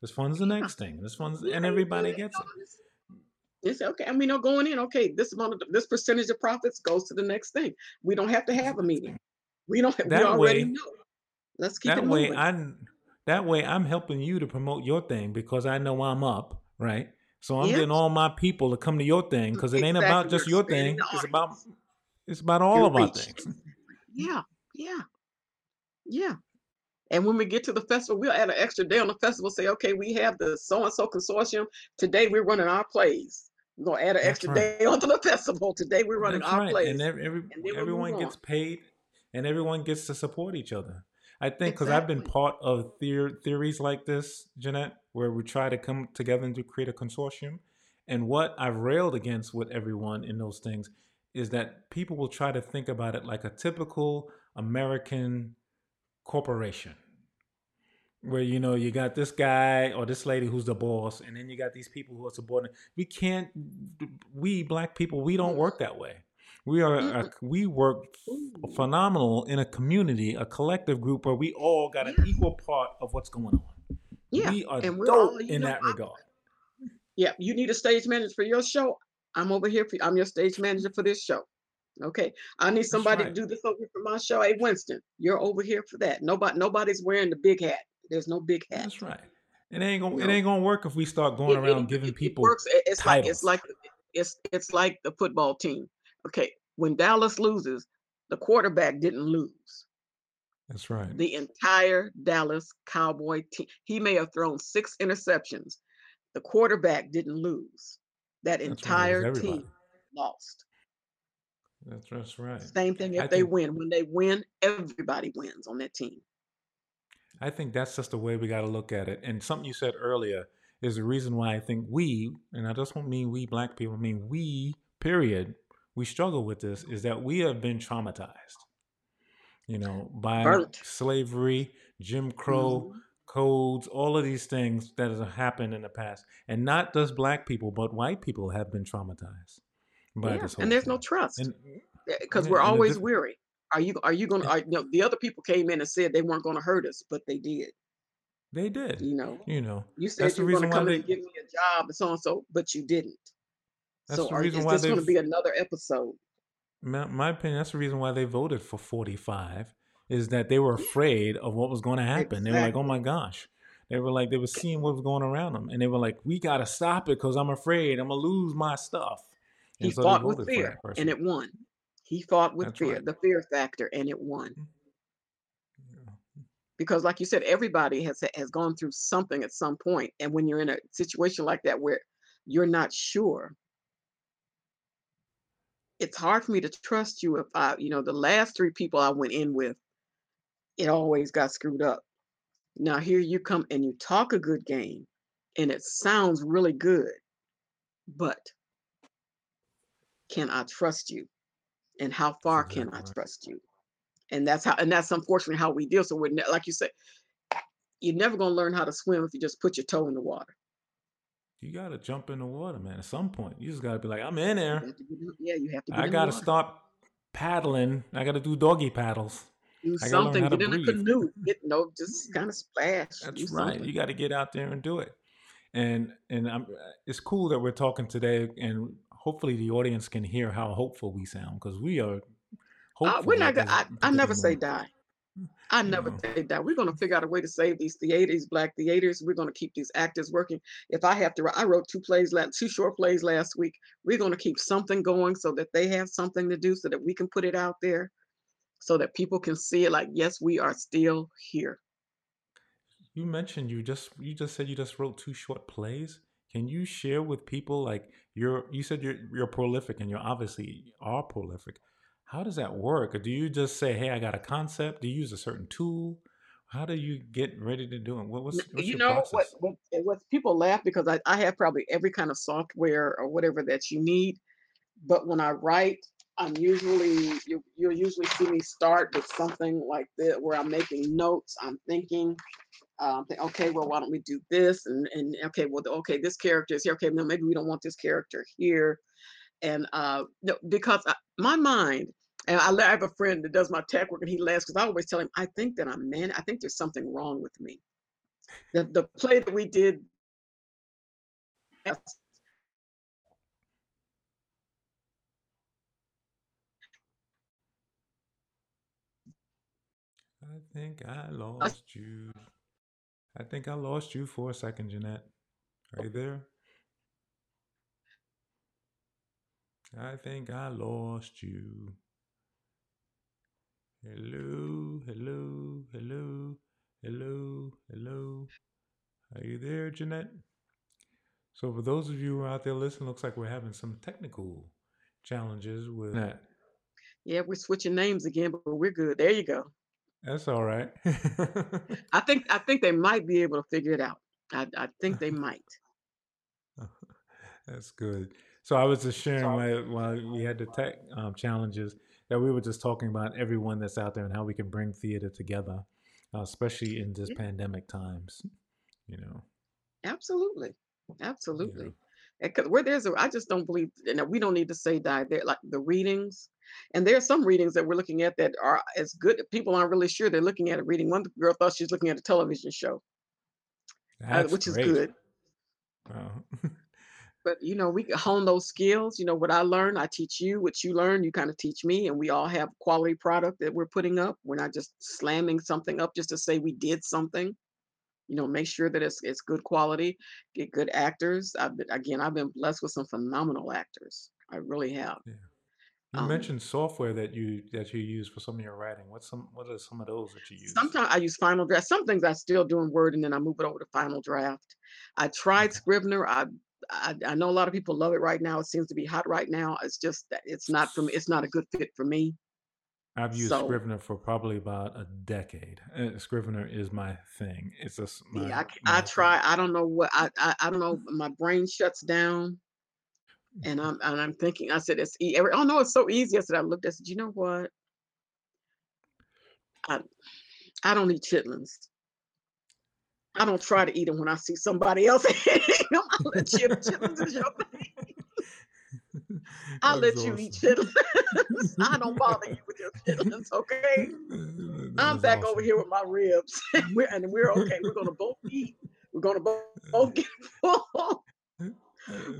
Speaker 1: Just funds the next thing. This funds, and everybody gets it.
Speaker 2: it's, okay. And we know going in, okay, this amount of this percentage of profits goes to the next thing. We don't have to have a meeting. We don't. Have,
Speaker 1: That
Speaker 2: already
Speaker 1: way,
Speaker 2: know. Let's keep it
Speaker 1: that way,
Speaker 2: moving.
Speaker 1: I, that way, I'm helping you to promote your thing because I know I'm up, right? So I'm getting all my people to come to your thing because it ain't about
Speaker 2: exactly.
Speaker 1: Just your thing. It's about it's about all
Speaker 2: your
Speaker 1: of our things.
Speaker 2: Yeah, yeah, yeah. And when we get to the festival, we'll add an extra day on the festival. Say, okay, we have the so and so consortium. Today we're running our plays. We're gonna add an
Speaker 1: That's
Speaker 2: extra
Speaker 1: right.
Speaker 2: day onto the festival. Today we're running
Speaker 1: That's
Speaker 2: our
Speaker 1: right. And
Speaker 2: plays,
Speaker 1: every, every
Speaker 2: and then we'll move
Speaker 1: everyone gets paid, and everyone gets to support each other. I think because I've been part of theor- theories like this, Jeanette, where we try to come together and to create a consortium. And what I've railed against with everyone in those things is that people will try to think about it like a typical American corporation where you know you got this guy or this lady who's the boss and then you got these people who are subordinate. We can't we black people we don't work that way we are a,
Speaker 2: mm.
Speaker 1: we work
Speaker 2: Ooh,
Speaker 1: phenomenal in a community a collective group where we all got an equal part of what's going on
Speaker 2: yeah.
Speaker 1: we are
Speaker 2: And we're
Speaker 1: dope
Speaker 2: you
Speaker 1: in
Speaker 2: know,
Speaker 1: that
Speaker 2: I,
Speaker 1: regard
Speaker 2: yeah. You need a stage manager for your show. I'm over here for. I'm your stage manager for this show. Okay. I need somebody to do this over for my show. Hey, Winston, you're over here for that. Nobody, nobody's wearing the big hat. There's no big hat.
Speaker 1: that's right it ain't gonna it ain't gonna work if we start going
Speaker 2: it it,
Speaker 1: around giving
Speaker 2: it, it
Speaker 1: people
Speaker 2: works. It- It's like it's like it's it's like the football team. Okay, when Dallas loses, the quarterback didn't lose.
Speaker 1: that's right
Speaker 2: The entire Dallas Cowboy team. He may have thrown six interceptions. The quarterback didn't lose. That
Speaker 1: that's right
Speaker 2: entire
Speaker 1: everybody
Speaker 2: team lost.
Speaker 1: that's that's right
Speaker 2: Same thing
Speaker 1: i
Speaker 2: if they
Speaker 1: think
Speaker 2: win. When they win, everybody wins on that team.
Speaker 1: I think that's just the way we got to look at it. And something you said earlier is the reason why I think we, and I just don't mean we black people, I mean we, period, we struggle with this is that we have been traumatized, you know, by
Speaker 2: Burnt.
Speaker 1: slavery, Jim Crow
Speaker 2: hmm
Speaker 1: codes, all of these things that have happened in the past. And not just black people, but white people have been traumatized by
Speaker 2: Yeah,
Speaker 1: this
Speaker 2: and
Speaker 1: whole
Speaker 2: there's no trust because we're always
Speaker 1: diff-
Speaker 2: weary. Are you are you gonna? Are, you know, the other people came in and said they weren't going to hurt us, but they did.
Speaker 1: They did.
Speaker 2: You know,
Speaker 1: You know,
Speaker 2: you
Speaker 1: that's
Speaker 2: said
Speaker 1: the
Speaker 2: you were
Speaker 1: gonna
Speaker 2: come
Speaker 1: they.
Speaker 2: and give me a job and so on and so, but you didn't.
Speaker 1: That's
Speaker 2: So
Speaker 1: the
Speaker 2: are,
Speaker 1: reason
Speaker 2: is
Speaker 1: why
Speaker 2: this going to be another episode?
Speaker 1: My, my opinion. That's the reason why they voted for forty-five. Is that they were afraid of what was going to happen. They were like, "Oh my gosh." They were like, they were seeing what was going around them, and they were like, "We got to stop it because I'm afraid I'm gonna lose my stuff."
Speaker 2: He
Speaker 1: And so
Speaker 2: fought with fear and it won. He fought with
Speaker 1: That's
Speaker 2: fear,
Speaker 1: right.
Speaker 2: the fear factor, and it won.
Speaker 1: Yeah.
Speaker 2: Because, like you said, everybody has has gone through something at some point, and when you're in a situation like that where you're not sure, it's hard for me to trust you if I, you know, the last three people I went in with, it always got screwed up. Now here you come and you talk a good game, and it sounds really good, but can I trust you? And how far can I trust you? And that's how, and that's unfortunately how we deal. So we're ne- like you said, you're never gonna learn how to swim if you just put your toe in the water.
Speaker 1: You gotta jump in the water, man. At some point, you just gotta be like, "I'm in
Speaker 2: You
Speaker 1: there.
Speaker 2: have to get in, yeah, you have to
Speaker 1: I gotta start paddling. I gotta do doggy paddles.
Speaker 2: Do something. Get in a canoe. Get no, just kind of splash.
Speaker 1: That's right.
Speaker 2: something.
Speaker 1: You got to get out there and do it. And and I'm, it's cool that we're talking today, and hopefully the audience can hear how hopeful we sound because we are
Speaker 2: Uh, we're not gonna. I, I never say die. I
Speaker 1: You
Speaker 2: never
Speaker 1: know,
Speaker 2: say die. We're gonna figure out a way to save these theaters, black theaters. We're gonna keep these actors working. If I have to, write- I wrote two plays, last, two short plays last week. We're gonna keep something going so that they have something to do, so that we can put it out there, so that people can see it. Like, yes, we are still here.
Speaker 1: you mentioned you just you just said you just wrote two short plays. Can you share with people like you're you said you're you're prolific and you obviously are prolific. How does that work? Or do you just say, "Hey, I got a concept"? Do you use a certain tool? How do you get ready to do it? What, what's what's
Speaker 2: You
Speaker 1: your
Speaker 2: know what?
Speaker 1: process?
Speaker 2: What, what people laugh because I, I have probably every kind of software or whatever that you need. But when I write, I'm usually you you'll usually see me start with something like that where I'm making notes. I'm thinking, um, think, okay, well, why don't we do this? And and okay, well, okay, this character is here. Okay, no, maybe we don't want this character here. And uh, no, because I, my mind, and I, I have a friend that does my tech work, and he laughs because I always tell him, I think that I'm man. I think there's something wrong with me. The the play that we did.
Speaker 1: I think I lost you. I think I lost you for a second, Jeanette. Are you there? I think I lost you. Hello, hello, hello, hello, hello. Are you there, Jeanette? So, for those of you who are out there listening, looks like we're having some technical challenges with that.
Speaker 2: Yeah, we're switching names again, but we're good. There you go.
Speaker 1: That's all right.
Speaker 2: I think I think they might be able to figure it out. I, I think they might.
Speaker 1: That's good. So I was just sharing while, while we had the tech um, challenges that we were just talking about everyone that's out there and how we can bring theater together, uh, especially in this
Speaker 2: Yeah,
Speaker 1: pandemic times. You know,
Speaker 2: absolutely, absolutely. Because where there's a, I just don't believe, and we don't need to say die there. Like the readings, and there are some readings that we're looking at that are as good. People aren't really sure they're looking at a reading. One girl thought she was looking at a television show, uh, which is good.
Speaker 1: Wow.
Speaker 2: But you know, we can hone those skills. You know, what I learn, I teach you. What you learn, you kind of teach me, and we all have quality product that we're putting up. We're not just slamming something up just to say we did something. You know, make sure that it's it's good quality. Get good actors. I've been, again, I've been blessed with some phenomenal actors. I really have.
Speaker 1: yeah. You
Speaker 2: Um,
Speaker 1: mentioned software that you that you use for some of your writing. What's some what are some of those that you use?
Speaker 2: sometimes I use Final Draft. Some things I still do in Word, and then I move it over to Final Draft. I tried. Scrivener. I, I I know a lot of people love it right now. It seems to be hot right now. It's just that it's not for me. It's not a good fit for me.
Speaker 1: I've used
Speaker 2: So
Speaker 1: Scrivener for probably about a decade. Uh, Scrivener is my thing. It's just my
Speaker 2: yeah, I, I try.
Speaker 1: thing.
Speaker 2: I don't know what I, I I don't know. My brain shuts down, and I'm and I'm thinking. I said it's. Every, oh no, it's so easy. I said I looked. I said, you know what? I I don't eat chitlins. I don't try to eat them when I see somebody else eating them. I let you chitlins is your thing. I let you eat
Speaker 1: awesome.
Speaker 2: chitlins. I don't bother you with your chitlins, okay? I'm back over here with my ribs. we're, and we're okay. We're gonna both eat. We're gonna both, both get full.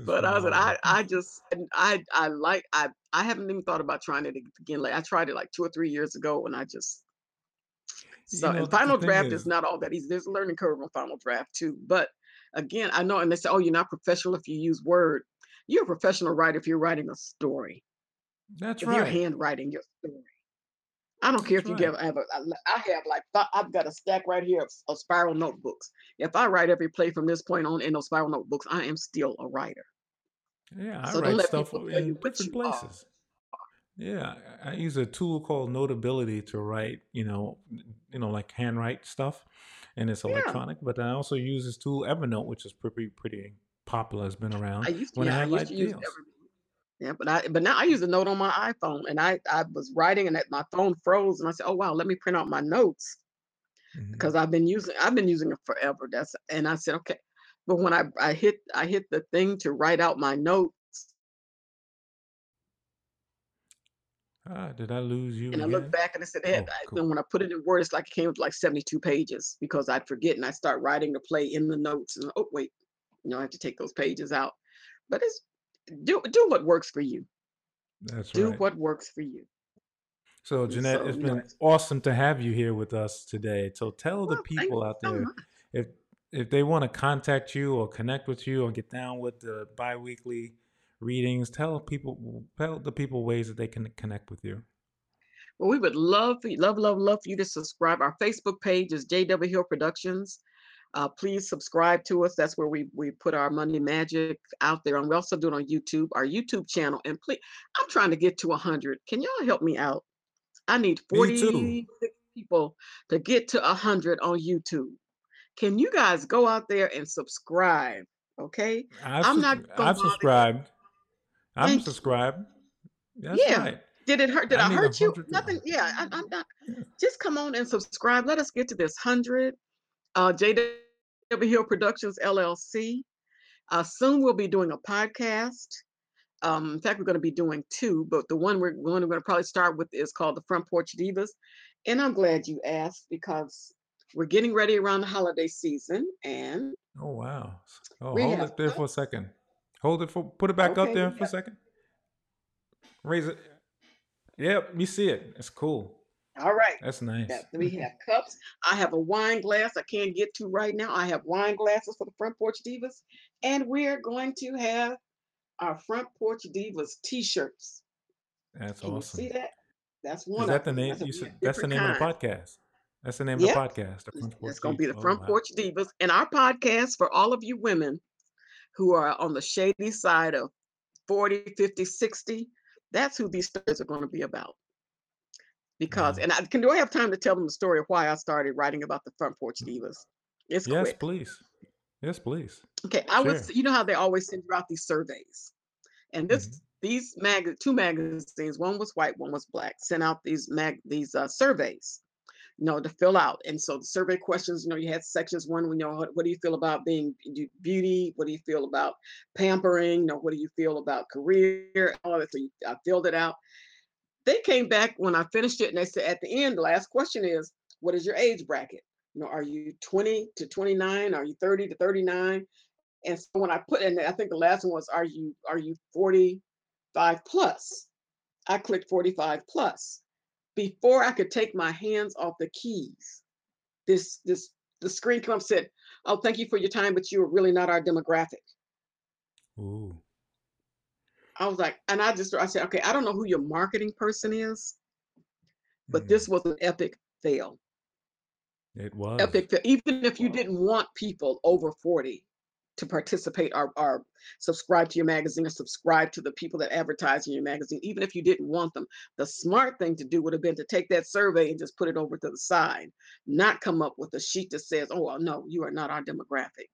Speaker 2: But I said, I. I just, and I, I like, I, I haven't even thought about trying it again. Like I tried it like two or three years ago, and I just
Speaker 1: You
Speaker 2: so.
Speaker 1: know,
Speaker 2: And
Speaker 1: the, the
Speaker 2: final draft is
Speaker 1: is,
Speaker 2: not all that easy. There's a learning curve on final draft too. But again, I know, and they say, oh, you're not professional if you use Word. You're a professional writer if you're writing a story.
Speaker 1: that's right.
Speaker 2: If you're
Speaker 1: right.
Speaker 2: handwriting your story. I don't care
Speaker 1: That's
Speaker 2: if you
Speaker 1: right.
Speaker 2: give. I have, a, I have like I've got a stack right here of, of spiral notebooks. If I write every play from this point on in those spiral notebooks, I am still a writer.
Speaker 1: Yeah, I
Speaker 2: So
Speaker 1: write stuff in different
Speaker 2: you are.
Speaker 1: Yeah, I I use a tool called Notability to write, you know, you know, like handwrite stuff, and it's electronic. But I also use this tool Evernote, which is pretty pretty popular, has been around
Speaker 2: I used to.
Speaker 1: when
Speaker 2: Yeah, I
Speaker 1: have
Speaker 2: used to use every. Yeah, but I but now I use a note on my iPhone, and I I was writing, and my phone froze, and I said, oh wow, let me print out my notes
Speaker 1: hmm
Speaker 2: because I've been using I've been using it forever. That's and I said okay, but when I I hit I hit the thing to write out my notes,
Speaker 1: Ah, did I lose you
Speaker 2: and I looked back and I said, "Hey,"
Speaker 1: Oh,
Speaker 2: I-
Speaker 1: cool.
Speaker 2: then when I put it in words, like it came with like 72 pages because I'd forget and I start writing the play in the notes. And oh, wait, you know, I have to take those pages out. But it's do do what works for you.
Speaker 1: That's
Speaker 2: Do
Speaker 1: right.
Speaker 2: what works for you.
Speaker 1: So, Jeanette,
Speaker 2: so,
Speaker 1: it's been
Speaker 2: it's,
Speaker 1: awesome to have you here with us today. So, tell the
Speaker 2: well, thank
Speaker 1: people out
Speaker 2: so
Speaker 1: there
Speaker 2: much.
Speaker 1: if if they want to contact you or connect with you or get down with the biweekly readings, tell people tell the people ways that they can connect with you.
Speaker 2: Well, we would love for you, love, love, love for you to subscribe. Our Facebook page is JW Hill Productions. Uh, please subscribe to us. That's where we we put our Monday Magic out there, and we also do it on YouTube, our YouTube channel. And please, I'm trying to get to 100. Can y'all help me out? I need
Speaker 1: Me too.
Speaker 2: 46 people to get to 100 on YouTube. Can you guys go out there and subscribe? Okay,
Speaker 1: I've
Speaker 2: I'm not
Speaker 1: I've subscribed. I'm
Speaker 2: you.
Speaker 1: subscribed. That's
Speaker 2: Yeah.
Speaker 1: right.
Speaker 2: Did it hurt? Did
Speaker 1: I
Speaker 2: I hurt you? Nothing. Yeah, I, I'm not.
Speaker 1: Yeah.
Speaker 2: Just come on and subscribe. Let us get to this hundred. Uh, JW Hill Productions LLC. Uh, soon we'll be doing a podcast. Um, in fact, we're going to be doing two, but the one we're, one we're going to probably start with is called the Front Porch Divas. And I'm glad you asked because we're getting ready around the holiday season, and
Speaker 1: Oh wow. Oh, hold
Speaker 2: have
Speaker 1: it there for a second. Hold it for. Put it back up there for a second. Raise it. Yep, you see it. It's cool.
Speaker 2: all right.
Speaker 1: That's nice.
Speaker 2: We have cups. I have a wine glass I can't get to right now. I have wine glasses for the Front Porch Divas, and we're going to have our Front Porch Divas T-shirts.
Speaker 1: That's
Speaker 2: Can you
Speaker 1: awesome.
Speaker 2: see that? That's one.
Speaker 1: Is that
Speaker 2: of
Speaker 1: the name?
Speaker 2: said
Speaker 1: You said that's the name of the podcast. That's the name of the podcast. The
Speaker 2: it's,
Speaker 1: Front Porch
Speaker 2: it's going to be the
Speaker 1: Oh
Speaker 2: Front
Speaker 1: wow.
Speaker 2: Porch Divas, and our podcast for all of you women who are on the shady side of 40, 50, 60. That's who these stories are going to be about. Because,
Speaker 1: Wow.
Speaker 2: and I can do I have time to tell them the story of why I started writing about the Front Porch Divas? It's
Speaker 1: Yes,
Speaker 2: quick.
Speaker 1: please. Yes, please.
Speaker 2: Okay, I was, you know how they always send you out these surveys, and this
Speaker 1: hmm
Speaker 2: these mag two magazines, one was white, one was black, sent out these mag these uh, surveys, you know, to fill out. And so the survey questions, you know, you had sections one, you know, what, do you feel about being beauty? What do you feel about pampering? You know, what do you feel about career? All of it. So you, I filled it out. They came back when I finished it, and they said at the end, the last question is, what is your age bracket? You know, are you 20 to 29? Are you 30 to 39? And so when I put in, I think the last one was, are you are you 45 plus? I clicked 45 plus. Before I could take my hands off the keys, this this the screen come up said, "Oh, thank you for your time, but you are really not our demographic."
Speaker 1: Ooh.
Speaker 2: I was like, and I just I said, okay, I don't know who your marketing person is, but
Speaker 1: Mm.
Speaker 2: this was an epic fail.
Speaker 1: It was.
Speaker 2: Epic fail. Even if you didn't want people over 40 to participate or, or subscribe to your magazine or subscribe to the people that advertise in your magazine, even if you didn't want them, the smart thing to do would have been to take that survey and just put it over to the side, not come up with a sheet that says, oh, well, no, you are not our demographic.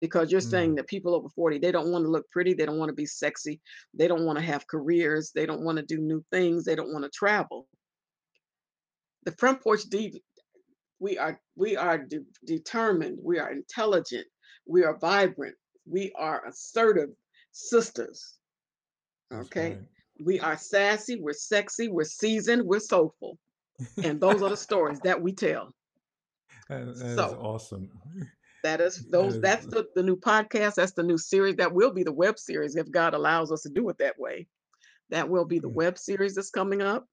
Speaker 2: Because you're saying
Speaker 1: Mm.
Speaker 2: that people over 40, they don't want to look pretty, they don't want to be sexy, they don't want to have careers, they don't want to do new things, they don't want to travel. The front porch div- we are we are de- determined we are intelligent we are vibrant we are assertive sisters okay
Speaker 1: right.
Speaker 2: we are sassy we're sexy we're seasoned we're soulful And those are the stories that we tell.
Speaker 1: That, that is
Speaker 2: So
Speaker 1: awesome.
Speaker 2: that is those
Speaker 1: is
Speaker 2: that's the, the new podcast. That's the new series. That will be the web series if God allows us to do it that way. That will be the web series that's coming up.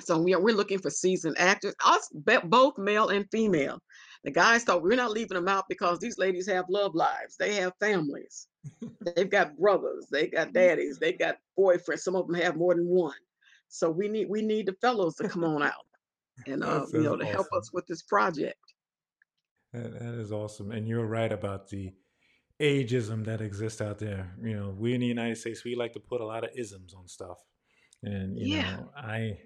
Speaker 2: So we are we're looking for seasoned actors, us both male and female. The guys thought we're not leaving them out because these ladies have love lives. They have families. They've got brothers. They got daddies. They got boyfriends. Some of them have more than one. So we need we need the fellows to come on out and uh, you know to help us with this project.
Speaker 1: That, that is awesome. And you're right about the ageism that exists out there. You know, we in the United States, we like to put a lot of isms on stuff. And, you
Speaker 2: Yeah,
Speaker 1: know, I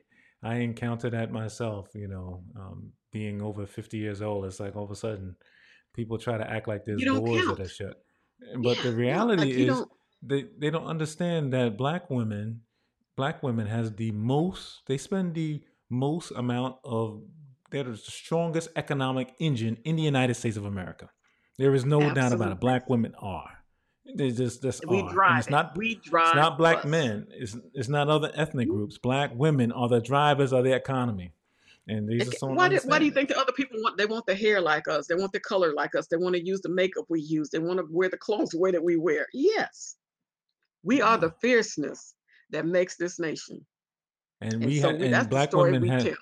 Speaker 1: I encounter that myself, you know, um, being over 50 years old. It's like all of a sudden people try to act like there's doors that
Speaker 2: count.
Speaker 1: are shut. But
Speaker 2: Yeah,
Speaker 1: the reality
Speaker 2: Like
Speaker 1: is
Speaker 2: don't.
Speaker 1: they, they don't understand that black women, black women has the most, they spend the most amount of, they're the strongest economic engine in the United States of America. There is no doubt about it. Black women are. They just just
Speaker 2: We
Speaker 1: are. And
Speaker 2: drive
Speaker 1: it's
Speaker 2: it.
Speaker 1: not
Speaker 2: We
Speaker 1: it's not black
Speaker 2: bus.
Speaker 1: men. It's it's not other ethnic
Speaker 2: Mhm.
Speaker 1: groups. Black women are the drivers of the economy. And just
Speaker 2: Okay,
Speaker 1: don't
Speaker 2: Why do, why do you think the other people want? They want the hair like us. They want the color like us. They want to use the makeup we use. They want to wear the clothes the way that we wear. Yes, we are the fierceness that makes this nation,
Speaker 1: And
Speaker 2: and
Speaker 1: we
Speaker 2: so
Speaker 1: have and
Speaker 2: that's the
Speaker 1: black
Speaker 2: story
Speaker 1: women
Speaker 2: we
Speaker 1: have
Speaker 2: tell.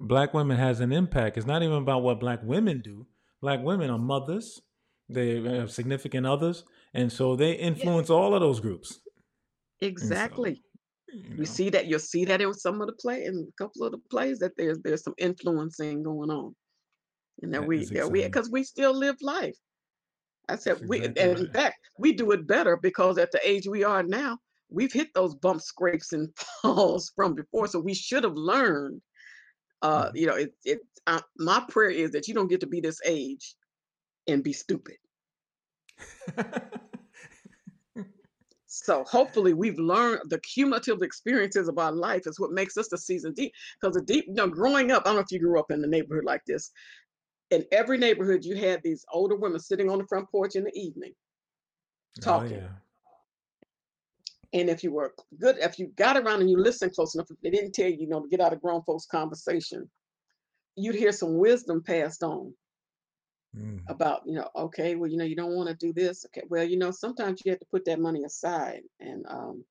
Speaker 1: black women has an impact. It's not even about what black women do. Black women are mothers. They have significant others, and so they
Speaker 2: Yeah,
Speaker 1: influence all of those groups. So,
Speaker 2: exactly.
Speaker 1: you
Speaker 2: You see that. You'll see that in some of the play, in a couple of the plays, that there's there's some influencing going on, and that
Speaker 1: that
Speaker 2: we that we because we still live life. I said
Speaker 1: That's
Speaker 2: we, and
Speaker 1: exactly
Speaker 2: in fact, we do it better because at the age we are now, we've hit those bump scrapes and falls from before. So we should have learned. Uh,
Speaker 1: Mhm.
Speaker 2: you know, it, it. Uh, my prayer is that you don't get to be this age and be stupid. So hopefully we've learned the cumulative experiences of our life is what makes us the seasoned deep. Because the deep, you know, growing up, I don't know if you grew up in a neighborhood like this. In every neighborhood, you had these older women sitting on the front porch in the evening
Speaker 1: oh
Speaker 2: talking.
Speaker 1: yeah.
Speaker 2: And if you were good, if you got around and you listened close enough, if they didn't tell you, you know, to get out of grown folks' conversation, you'd hear some wisdom passed on
Speaker 1: Mm.
Speaker 2: about, you know, okay, well, you know, you don't want to do this. Okay, well, you know, sometimes you have to put that money aside and, um,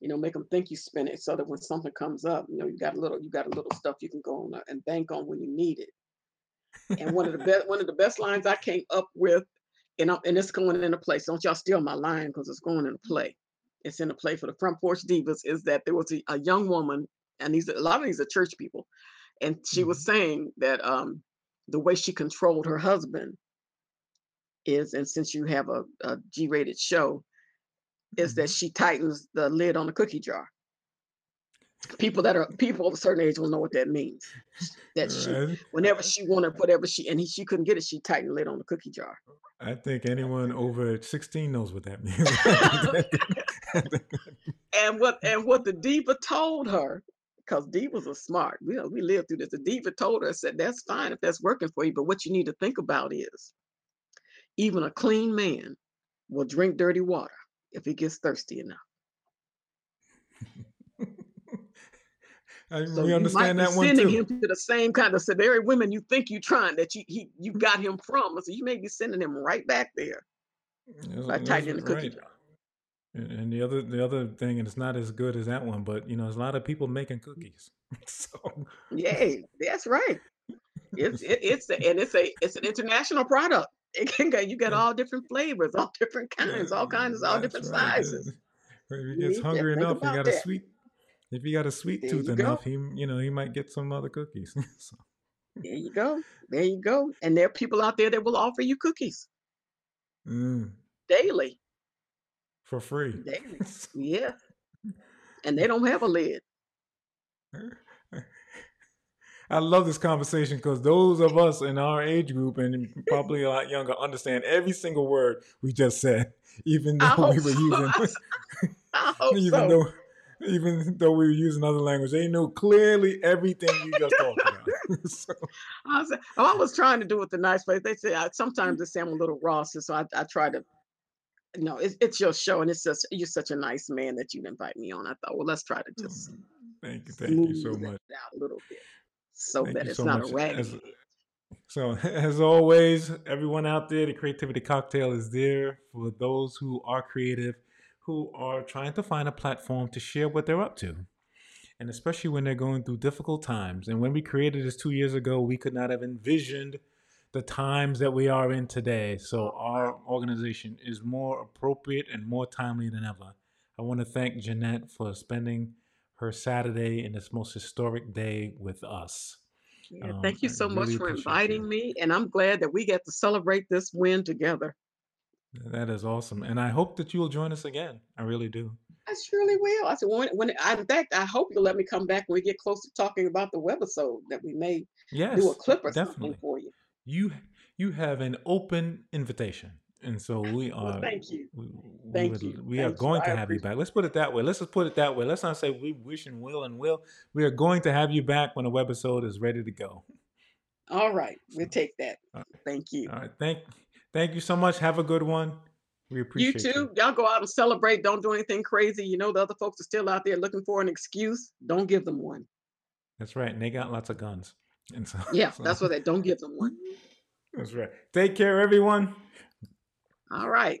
Speaker 2: you know, make them think you spend it so that when something comes up, you know, you got a little, you got a little stuff you can go on uh, and bank on when you need it. And one of the best, one of the best lines I came up with, and I'm, and it's going into place. Don't y'all steal my line because it's going into play. It's in the play for the front porch divas. Is that there was a, a young woman, and these a lot of these are church people, and she was
Speaker 1: Mhm.
Speaker 2: saying that um, the way she controlled her husband is, and since you have a, a G-rated show, is that
Speaker 1: Mhm.
Speaker 2: she tightens the lid on the cookie jar. People that are people of a certain age will know what that means. That she, whenever she wanted whatever she and he, she couldn't get it, she tightened the lid on the cookie jar.
Speaker 1: I think anyone over 16 knows what that means.
Speaker 2: and what and what the diva told her, because divas are smart. We know we lived through this. The diva told her, said, "That's fine if that's working for you, but what you need to think about is, even a clean man will drink dirty water if he gets thirsty enough.
Speaker 1: I,
Speaker 2: So
Speaker 1: we
Speaker 2: you might
Speaker 1: understand
Speaker 2: be
Speaker 1: that one
Speaker 2: sending
Speaker 1: too.
Speaker 2: him to the same kind of so women you think you're trying that you he you got him from. So you may be sending him right back there
Speaker 1: That's,
Speaker 2: by tightening the cookie
Speaker 1: right.
Speaker 2: jar.
Speaker 1: And the other the other thing, and it's not as good as that one, but you know, there's a lot of people making cookies. so
Speaker 2: Yay, that's right. It's it, it's a, and it's a it's an international product. It can go. You got
Speaker 1: that,
Speaker 2: all different flavors, all different kinds, all
Speaker 1: that,
Speaker 2: kinds, all
Speaker 1: that's
Speaker 2: different
Speaker 1: right.
Speaker 2: sizes.
Speaker 1: That- If
Speaker 2: You
Speaker 1: gets
Speaker 2: need
Speaker 1: hungry enough,
Speaker 2: about
Speaker 1: got a sweet. If he got a sweet
Speaker 2: There
Speaker 1: tooth
Speaker 2: you go.
Speaker 1: enough, he you know he might get some other cookies. so,
Speaker 2: There you go. There you go. And there are people out there that will offer you cookies
Speaker 1: mm,
Speaker 2: daily,
Speaker 1: for free.
Speaker 2: Yeah, and they don't have a lid.
Speaker 1: I love this conversation because those of us in our age group and probably a lot younger understand every single word we just said, even though we were
Speaker 2: so.
Speaker 1: using, even
Speaker 2: so.
Speaker 1: though, even though we were using other language, they knew clearly everything you just talked about. so,
Speaker 2: I was, oh, I was trying to do it the nice way. They say I, uh, sometimes they say I'm a little Ross, so I, I try to. No, it's, it's your show, and it's just you're such a nice man that you'd invite me on. I thought, well, let's try to just mm-hmm.
Speaker 1: thank you, thank you so much.
Speaker 2: out a little bit. so
Speaker 1: Thank
Speaker 2: that it's
Speaker 1: so
Speaker 2: not
Speaker 1: much.
Speaker 2: a raggedy.
Speaker 1: As, so, as always, everyone out there, the Creativity Cocktail is there for those who are creative, who are trying to find a platform to share what they're up to. And especially when they're going through difficult times. And when we created this two years ago, we could not have envisioned the times that we are in today. So, our organization is more appropriate and more timely than ever. I want to thank Jeanette for spending her Saturday in this most historic day with us.
Speaker 2: Yeah,
Speaker 1: Um,
Speaker 2: thank you so much for inviting
Speaker 1: you.
Speaker 2: me, and I'm glad that we get to celebrate this win together.
Speaker 1: That is awesome. And I hope that you'll join us again. I really do.
Speaker 2: I surely will. I said, when, when I, in fact, I hope you'll let me come back when we get close to talking about the webisode that we may do a clip or something for you.
Speaker 1: You you have an open invitation. And so we
Speaker 2: Well,
Speaker 1: are
Speaker 2: thank you.
Speaker 1: we, we
Speaker 2: Thank
Speaker 1: would
Speaker 2: you.
Speaker 1: we are
Speaker 2: Thank you.
Speaker 1: going
Speaker 2: I
Speaker 1: to have you back. Let's put it that way. Let's just put it that way. Let's not say we wish and will and will. We are going to have you back when the webisode is ready to go.
Speaker 2: All right. We'll take that.
Speaker 1: all right.
Speaker 2: Thank you.
Speaker 1: All right. Thank thank you so much. Have a good one. We appreciate you.
Speaker 2: too. Y'all go out and celebrate. Don't do anything crazy. You know the other folks are still out there looking for an excuse. Don't give them one.
Speaker 1: That's right. And they got lots of guns. And so,
Speaker 2: Yeah,
Speaker 1: so
Speaker 2: that's what they don't give them one.
Speaker 1: that's right. Take care, everyone.
Speaker 2: All right.